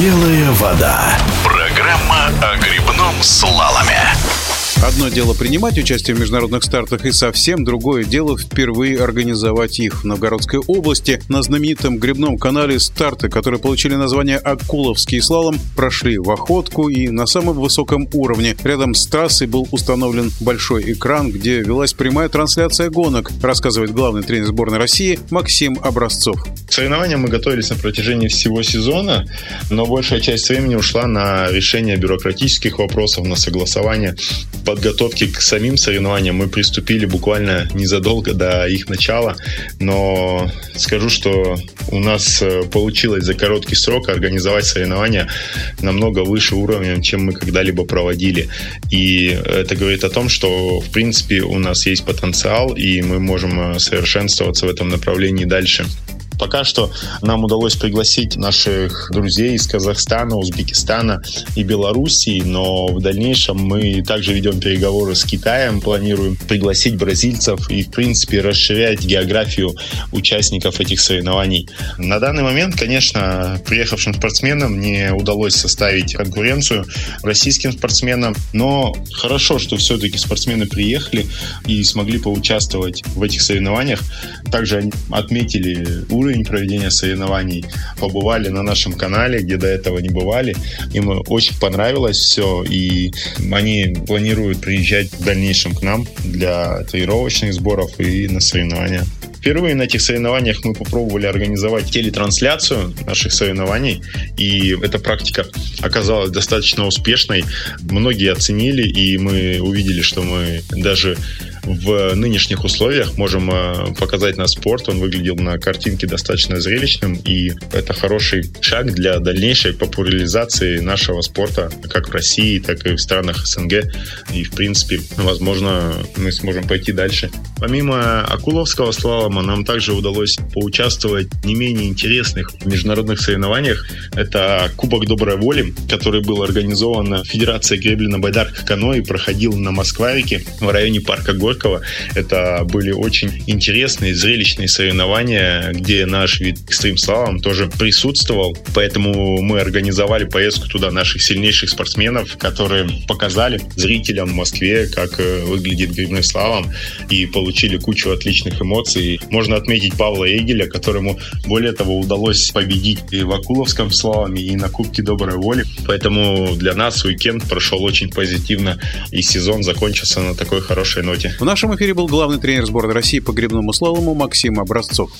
Белая вода. Программа о грибном слаломе. Одно дело принимать участие в международных стартах и совсем другое дело впервые организовать их. В Новгородской области на знаменитом грибном канале старты, которые получили название «Акуловский слалом», прошли в охотку и на самом высоком уровне. Рядом с трассой был установлен большой экран, где велась прямая трансляция гонок, рассказывает главный тренер сборной России Максим Образцов. К соревнованиям мы готовились на протяжении всего сезона, но большая часть времени ушла на решение бюрократических вопросов, на согласование подготовки к самим соревнованиям мы приступили буквально незадолго до их начала, но скажу, что у нас э, получилось за короткий срок организовать соревнования намного выше уровня, чем мы когда-либо проводили. И это говорит о том, что, в принципе, у нас есть потенциал, и мы можем э, совершенствоваться в этом направлении дальше. Пока что нам удалось пригласить наших друзей из Казахстана, Узбекистана и Белоруссии, но в дальнейшем мы также ведем переговоры с Китаем, планируем пригласить бразильцев и, в принципе, расширять географию участников этих соревнований. На данный момент, конечно, приехавшим спортсменам не удалось составить конкуренцию российским спортсменам, но хорошо, что все-таки спортсмены приехали и смогли поучаствовать в этих соревнованиях. Также отметили уровень уровень проведения соревнований, побывали на нашем канале, где до этого не бывали. Им очень понравилось все, и они планируют приезжать в дальнейшем к нам для тренировочных сборов и на соревнования. Впервые на этих соревнованиях мы попробовали организовать телетрансляцию наших соревнований, и эта практика оказалась достаточно успешной. Многие оценили, и мы увидели, что мы даже в нынешних условиях можем э, показать на спорт. Он выглядел на картинке достаточно зрелищным, и это хороший шаг для дальнейшей популяризации нашего спорта как в России, так и в странах СНГ. И, в принципе, возможно, мы сможем пойти дальше. Помимо Акуловского слалома, нам также удалось поучаствовать в не менее интересных международных соревнованиях. Это Кубок Доброй Воли, который был организован Федерацией гребли на байдарках каноэ и проходил на Москварике в районе парка Горького Горького. Это были очень интересные, зрелищные соревнования, где наш вид экстрим слалом тоже присутствовал. Поэтому мы организовали поездку туда наших сильнейших спортсменов, которые показали зрителям в Москве, как э, выглядит грибной слалом, и получили кучу отличных эмоций. Можно отметить Павла Эгеля, которому более того удалось победить и в Акуловском слаломе, и на Кубке Доброй Воли. Поэтому для нас уикенд прошел очень позитивно, и сезон закончился на такой хорошей ноте. В нашем эфире был главный тренер сборной России по грибному слалому Максим Образцов.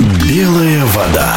Белая вода.